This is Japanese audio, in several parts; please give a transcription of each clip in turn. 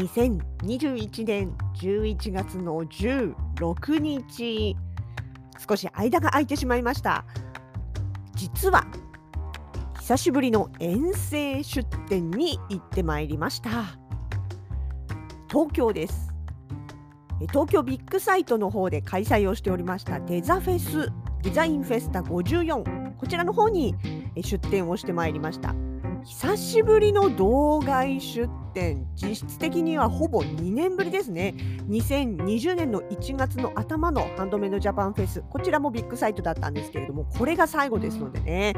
2021年11月の16日少し間が空いてしまいました。実は久しぶりの遠征出店に行ってまいりました。東京です。東京ビッグサイトの方で開催をしておりましたデザフェスデザインフェスタ54こちらの方にえ出店をしてまいりました。久しぶりの道外出実質的にはほぼ2年ぶりですね。2020年の1月の頭のハンドメイドジャパンフェス。こちらもビッグサイトだったんですけれどもこれが最後ですのでね。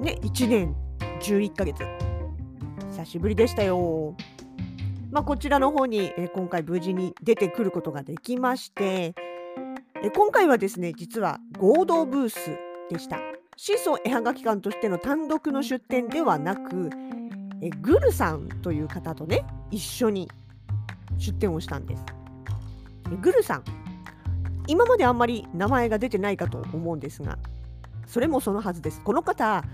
ね1年11ヶ月。久しぶりでしたよ。まあ、こちらの方に、今回無事に出てくることができまして、今回はですね実は合同ブースでした。シーソー絵はがき館としての単独の出展ではなくえグルさんという方とね一緒に出展をしたんです。えグルさん今まであんまり名前が出てないかと思うんですがそれもそのはずです。この方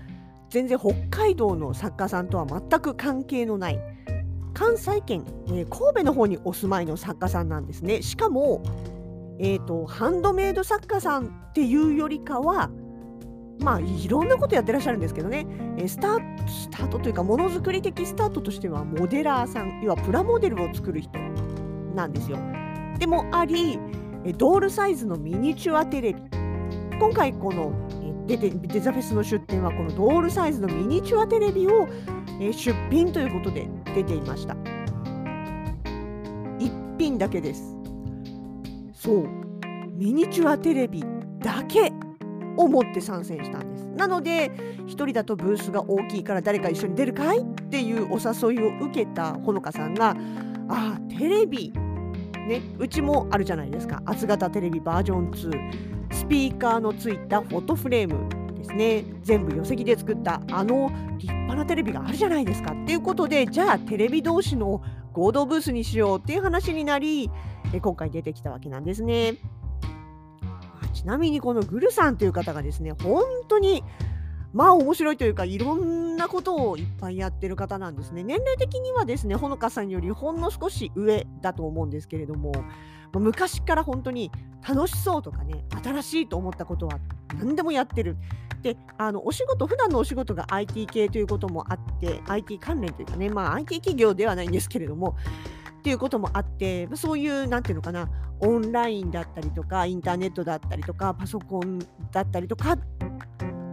全然北海道の作家さんとは全く関係のない関西圏、えー神戸の方にお住まいの作家さんなんですね。しかも、えー、とハンドメイド作家さんっていうよりかはまあいろんなことやってらっしゃるんですけどね、えースタートスタートというかものづくり的スタートとしてはモデラーさん要はプラモデルを作る人なんですよ。でもありえードールサイズのミニチュアテレビ今回このえー出てデザフェスの出展はこのドールサイズのミニチュアテレビをえー出品ということで出ていました。一品だけです。そう、ミニチュアテレビだけを持って参戦したんです。なので、一人だとブースが大きいから誰か一緒に出るかいっていうお誘いを受けたほのかさんが、あ、テレビ、ね、うちもあるじゃないですか。厚型テレビバージョン2、スピーカーのついたフォトフレームですね。全部寄せ木で作ったあの立派なテレビがあるじゃないですかっていうことでじゃあテレビ同士の合同ブースにしようっていう話になり今回出てきたわけなんですね。ちなみにこのグルさんという方がですね本当にまあ面白いというかいろんなことをいっぱいやってる方なんですね。年齢的にはですねほのかさんよりほんの少し上だと思うんですけれども昔から本当に楽しそうとかね新しいと思ったことは何でもやってる。であのお仕事普段のお仕事が IT 系ということもあって IT 関連というかね、まあ、IT 企業ではないんですけれどもっていうこともあってそういうなんていうのかなオンラインだったりとかインターネットだったりとかパソコンだったりとかっ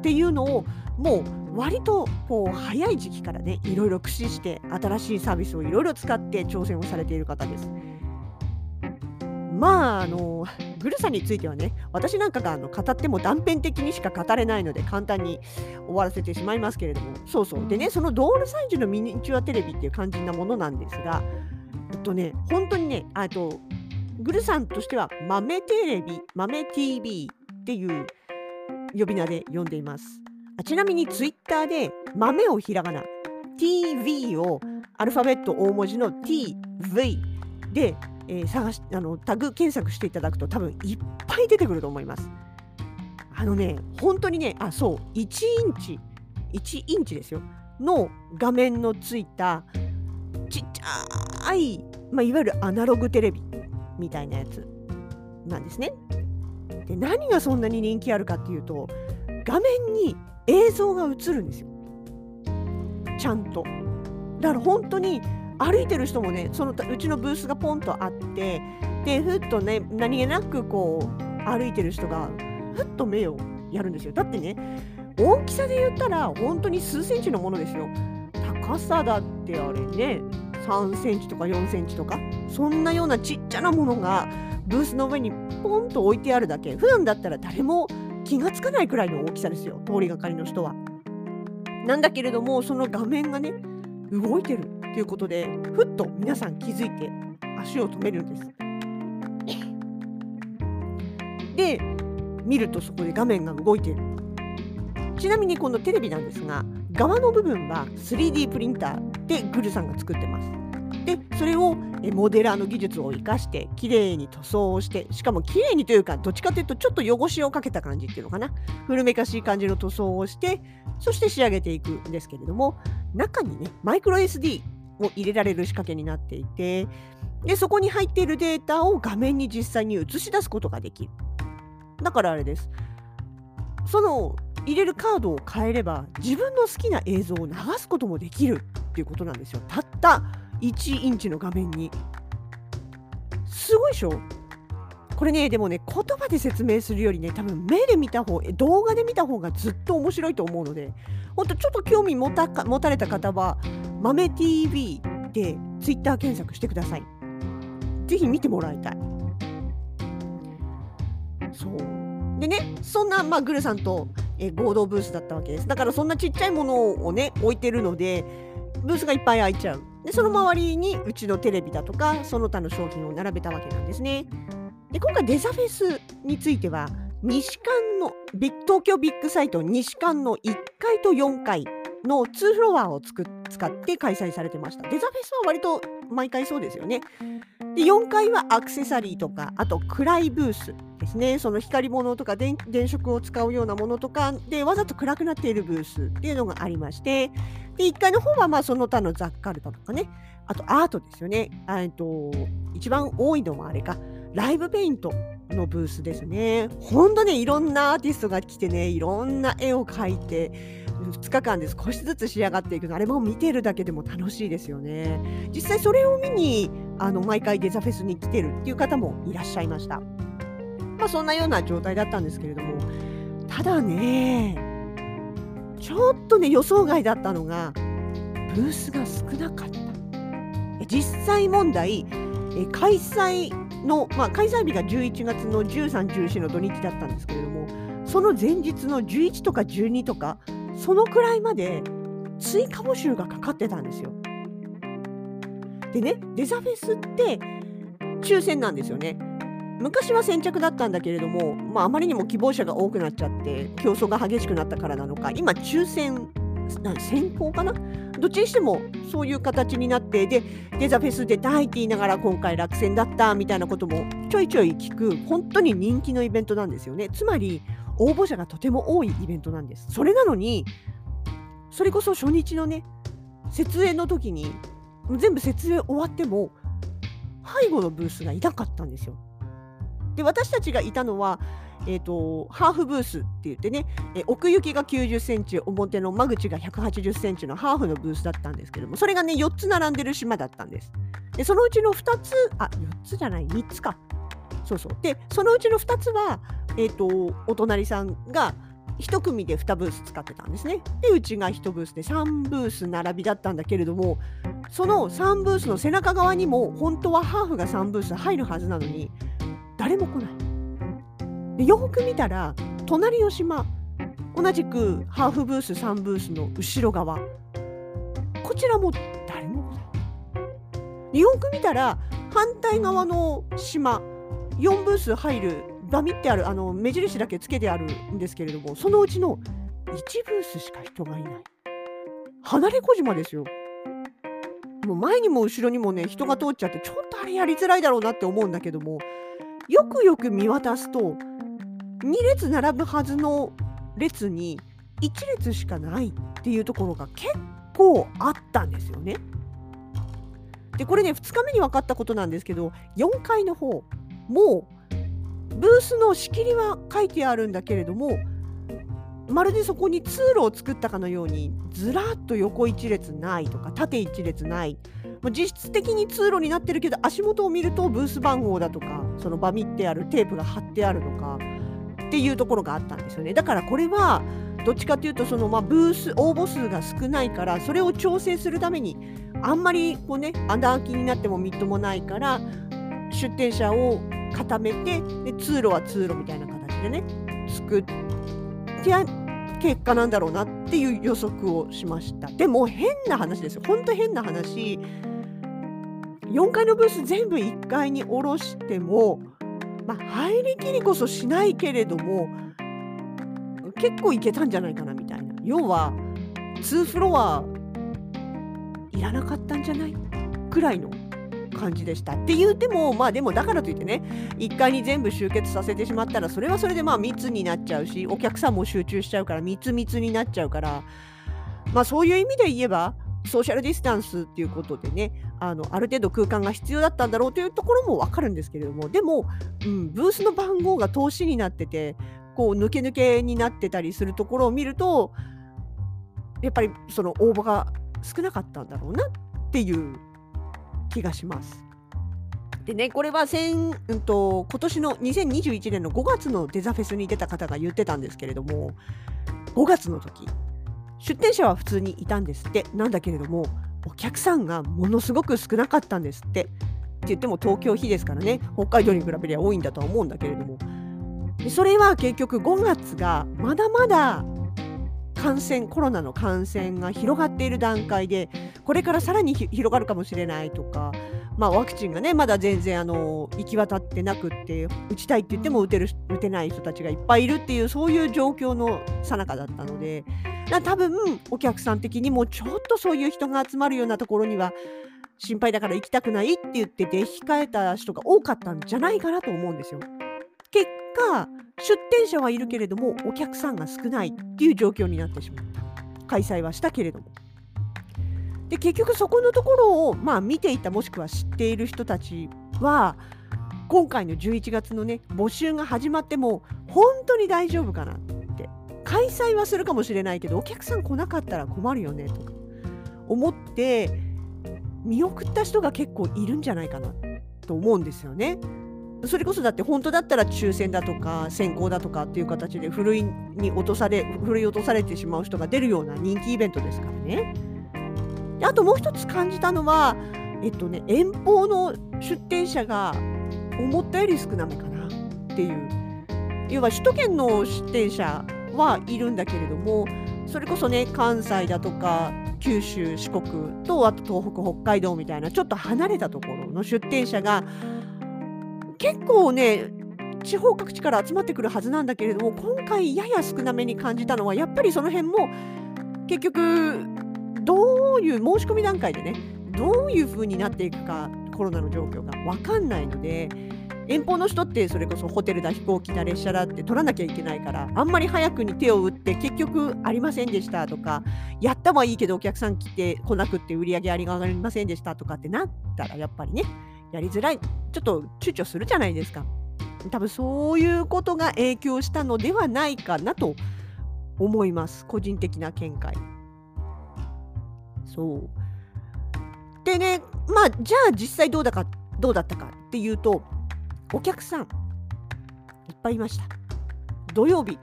ていうのをもう割とこう早い時期からねいろいろ駆使して新しいサービスをいろいろ使って挑戦をされている方です。まああのグルさについてはね私なんかがあの語っても断片的にしか語れないので簡単に終わらせてしまいますけれどもそうそうでねそのドールサイズのミニチュアテレビっていう肝心なものなんですがえっとね本当にねあとグルさんとしては豆テレビ豆 TV っていう呼び名で呼んでいますあちなみにツイッターで豆をひらがな TV をアルファベット大文字の TV でえー探しあのタグ検索していただくと多分いっぱい出てくると思います。あのね、本当にね、あ、そう、1インチ、1インチですよ、の画面のついたちっちゃい、まあ、いわゆるアナログテレビみたいなやつなんですね。で、何がそんなに人気あるかっていうと、画面に映像が映るんですよ。ちゃんと。だから本当に歩いてる人もねそのうちのブースがポンとあってでふっとね何気なくこう歩いてる人がふっと目をやるんですよだってね大きさで言ったら本当に数センチのものですよ高さだってあれね3センチとか4センチとかそんなようなちっちゃなものがブースの上にポンと置いてあるだけ普段だったら誰も気がつかないくらいの大きさですよ通りがかりの人は。なんだけれどもその画面がね動いてるっていうことでふっと皆さん気づいて足を止めるんです。で見るとそこで画面が動いてる。ちなみにこのテレビなんですが側の部分は 3D プリンターでグルさんが作ってます。でそれをモデラーの技術を生かして綺麗に塗装をしてしかも綺麗にというかどっちかというとちょっと汚しをかけた感じっていうのかな。古めかしい感じの塗装をしてそして仕上げていくんですけれども中にねマイクロ SD を入れられる仕掛けになっていてでそこに入っているデータを画面に実際に映し出すことができる。だからあれです。その入れるカードを変えれば自分の好きな映像を流すこともできる。っていうことなんですよ。たった1インチの画面に。すごいでしょ？これねでもね言葉で説明するよりね多分目で見た方動画で見た方がずっと面白いと思うのでほんとちょっと興味持た持たれた方は豆 TV で Twitter 検索してください。ぜひ見てもらいたい。そう。でねそんな、まあ、グルさんと、え合同ブースだったわけです。だからそんなちっちゃいものをね置いてるのでブースがいっぱい開いちゃう。でその周りにうちのテレビだとかその他の商品を並べたわけなんですね。で今回デザフェスについては西館の東京ビッグサイト西館の1階と4階の2フロアをつく使って開催されてました。デザフェスは割と毎回そうですよね。で4階はアクセサリーとかあと暗いブースですねその光り物とか電飾を使うようなものとかでわざと暗くなっているブースっていうのがありましてで1階の方はまあその他の雑貨ルタとかねあとアートですよねと一番多いのはあれかライブペイントのブースですね。ほんとね、いろんなアーティストが来てね、いろんな絵を描いて、2日間で少しずつ仕上がっていくの、あれも見てるだけでも楽しいですよね。実際それを見に、あの、毎回デザフェスに来てるっていう方もいらっしゃいました。まあ、そんなような状態だったんですけれども、ただね、ちょっとね、予想外だったのが、ブースが少なかった。実際問題、え開催の、まあ、開催日が11月の13、14の土日だったんですけれども、その前日の11とか12とか、そのくらいまで追加募集がかかってたんですよ。でね、デザフェスって抽選なんですよね。昔は先着だったんだけれども、まあ、あまりにも希望者が多くなっちゃって競争が激しくなったからなのか今抽選先行かな？どっちにしてもそういう形になってでデザフェスで大って言いながら今回落選だったみたいなこともちょいちょい聞く本当に人気のイベントなんですよねつまり応募者がとても多いイベントなんです。それなのにそれこそ初日のね設営の時に全部設営終わっても背後のブースがいなかったんですよ。で私たちがいたのはえーと、ハーフブースって言ってね、え奥行きが90センチ表の間口が180センチのハーフのブースだったんですけどもそれがね4つ並んでる島だったんです。でそのうちの2つあ4つじゃない3つか。そうそう。でそのうちの2つは、えーと、お隣さんが1組で2ブース使ってたんですね。でうちが1ブースで3ブース並びだったんだけれどもその3ブースの背中側にも本当はハーフが3ブース入るはずなのに誰も来ない。でよく見たら隣の島同じくハーフブース3ブースの後ろ側こちらも誰も来ない。よく見たら反対側の島4ブース入るバミってあるあの目印だけつけてあるんですけれどもそのうちの1ブースしか人がいない離れ小島ですよもう前にも後ろにもね人が通っちゃってちょっとあれやりづらいだろうなって思うんだけどもよくよく見渡すと2列並ぶはずの列に1列しかないっていうところが結構あったんですよね。でこれね2日目に分かったことなんですけど4階の方もうブースの仕切りは書いてあるんだけれどもまるでそこに通路を作ったかのようにずらっと横1列ないとか縦1列ない実質的に通路になってるけど足元を見るとブース番号だとかそのバミってあるテープが貼ってあるとかっていうところがあったんですよね。だからこれはどっちかというとそのまあブース応募数が少ないからそれを調整するためにあんまりこうね穴開きになってもみっともないから出店者を固めてで通路は通路みたいな形でね作って結果なんだろうなっていう予測をしました。でも変な話ですよ。本当変な話。4階のブース全部1階に下ろしても、まあ、入りきりこそしないけれども結構いけたんじゃないかなみたいな。要は2フロアいらなかったんじゃないくらいの感じでした。って言ってもまあでもだからといってね1階に全部集結させてしまったらそれはそれでまあ密になっちゃうしお客さんも集中しちゃうから密密になっちゃうからまあそういう意味で言えばソーシャルディスタンスっていうことでねあのある程度空間が必要だったんだろうというところも分かるんですけれどもでも、うん、ブースの番号が投資になっててこう抜け抜けになってたりするところを見るとやっぱりその応募が少なかったんだろうなっていう気がします。でね、これは先、うんと、今年の2021年の5月のデザフェスに出た方が言ってたんですけれども、5月の時出店者は普通にいたんですって、なんだけれども、お客さんがものすごく少なかったんですって。って言っても東京比ですからね、北海道に比べりゃ多いんだとは思うんだけれども、でそれは結局5月がまだまだ感染コロナの感染が広がっている段階でこれからさらに広がるかもしれないとか、まあ、ワクチンがねまだ全然あの行き渡ってなくって打ちたいって言っても打てる打てない人たちがいっぱいいるっていうそういう状況のさなかだったので多分お客さん的にもちょっとそういう人が集まるようなところには心配だから行きたくないって言って出控えた人が多かったんじゃないかなと思うんですよ。結果出店者はいるけれどもお客さんが少ないっていう状況になってしまった。開催はしたけれども。で結局そこのところを、まあ、見ていたもしくは知っている人たちは今回の11月のね募集が始まっても本当に大丈夫かなって。開催はするかもしれないけどお客さん来なかったら困るよねと思って見送った人が結構いるんじゃないかなと思うんですよね。それこそだって本当だったら抽選だとか先行だとかっていう形でふるいに落とされふるい落とされてしまう人が出るような人気イベントですからね。あともう一つ感じたのは、えっとね、遠方の出店者が思ったより少なめかなっていう要は首都圏の出店者はいるんだけれどもそれこそね関西だとか九州四国とあと東北北海道みたいなちょっと離れたところの出店者が結構ね地方各地から集まってくるはずなんだけれども今回やや少なめに感じたのはやっぱりその辺も結局どういう申し込み段階でねどういう風になっていくかコロナの状況が分かんないので遠方の人ってそれこそホテルだ飛行機だ列車だって取らなきゃいけないからあんまり早くに手を打って結局ありませんでしたとかやったはいいけどお客さん来て来なくって売り上げありが上がりませんでしたとかってなったらやっぱりねやりづらい。ちょっと躊躇するじゃないですか。多分そういうことが影響したのではないかなと思います。個人的な見解。そう。でねまあじゃあ実際どうだかどうだったかっていうとお客さんいっぱいいました。土曜日。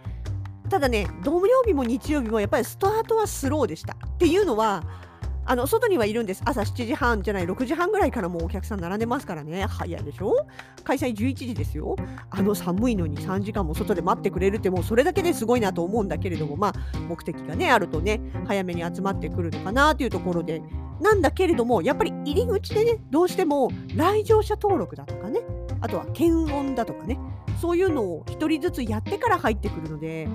ただね土曜日も日曜日もやっぱりスタートはスローでした。っていうのはあの外にはいるんです。朝7時半じゃない、6時半ぐらいからもうお客さん並んでますからね。早いでしょ？開催11時ですよ。あの寒いのに3時間も外で待ってくれるってもうそれだけですごいなと思うんだけれども、まあ目的がね、あるとね、早めに集まってくるのかなというところで、なんだけれども、やっぱり入り口でね、どうしても来場者登録だとかね、あとは検温だとかね、そういうのを1人ずつやってから入ってくるので、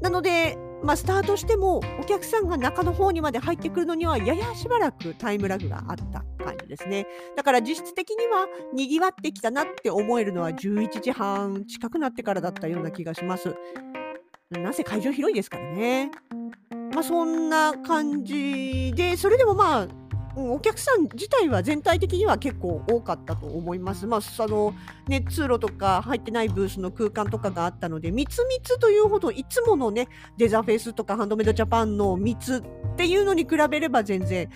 なので、まあ、スタートしてもお客さんが中の方にまで入ってくるのにはややしばらくタイムラグがあった感じですね。だから実質的にはにぎわってきたなって思えるのは11時半近くなってからだったような気がします。なぜ会場広いですからね。まあそんな感じで、それでもまあうんお客さん自体は全体的には結構多かったと思います。まあ、そのね、通路とか入ってないブースの空間とかがあったので、密密というほど、いつものね、デザフェスとかハンドメイドジャパンの密っていうのに比べれば全然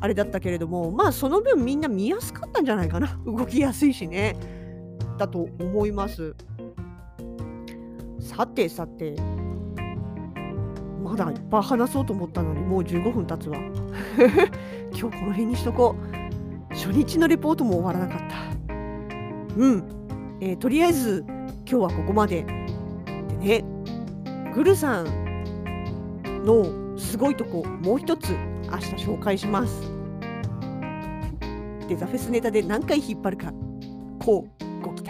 あれだったけれども、まあ、その分みんな見やすかったんじゃないかな。動きやすいしね。だと思います。さてさて、まだいっぱい話そうと思ったのにもう15分経つわ。今日この辺にしとこう。初日のレポートも終わらなかった。うん。えー、とりあえず今日はここまで。でね、グルさん、のすごいとこもう一つ明日紹介しますデザフェスネタで何回引っ張るかこうご期待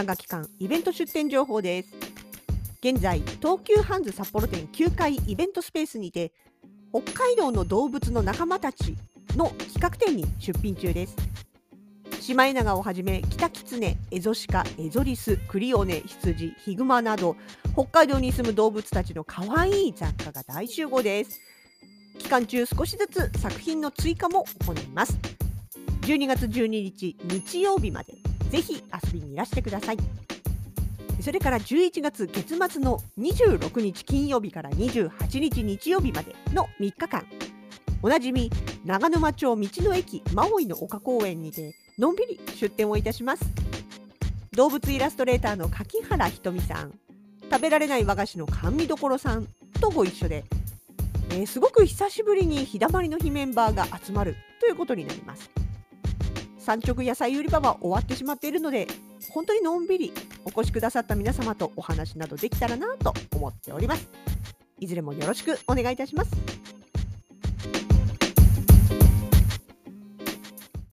シーソー絵はがき館イベント出店情報です。現在東急ハンズ札幌店9階イベントスペースにて北海道の動物の仲間たちの企画展に出品中です。シマエナガをはじめキタキツネ、エゾシカ、エゾリス、クリオネ、羊、ヒグマなど北海道に住む動物たちの可愛い雑貨が大集合です。期間中少しずつ作品の追加も行います。12月12日日曜日まで。ぜひ遊びにいらしてください。それから11月月末の26日金曜日から28日日曜日までの3日間。おなじみ長沼町道の駅マオイの丘公園にてのんびり出店をいたします。動物イラストレーターの柿原ひとみさん。食べられない和菓子の甘味どころさん。とご一緒で、えー、すごく久しぶりに日だまりの日メンバーが集まるということになります。産直野菜売り場は終わってしまっているので本当にのんびりお越しくださった皆様とお話などできたらなと思っております。いずれもよろしくお願いいたします。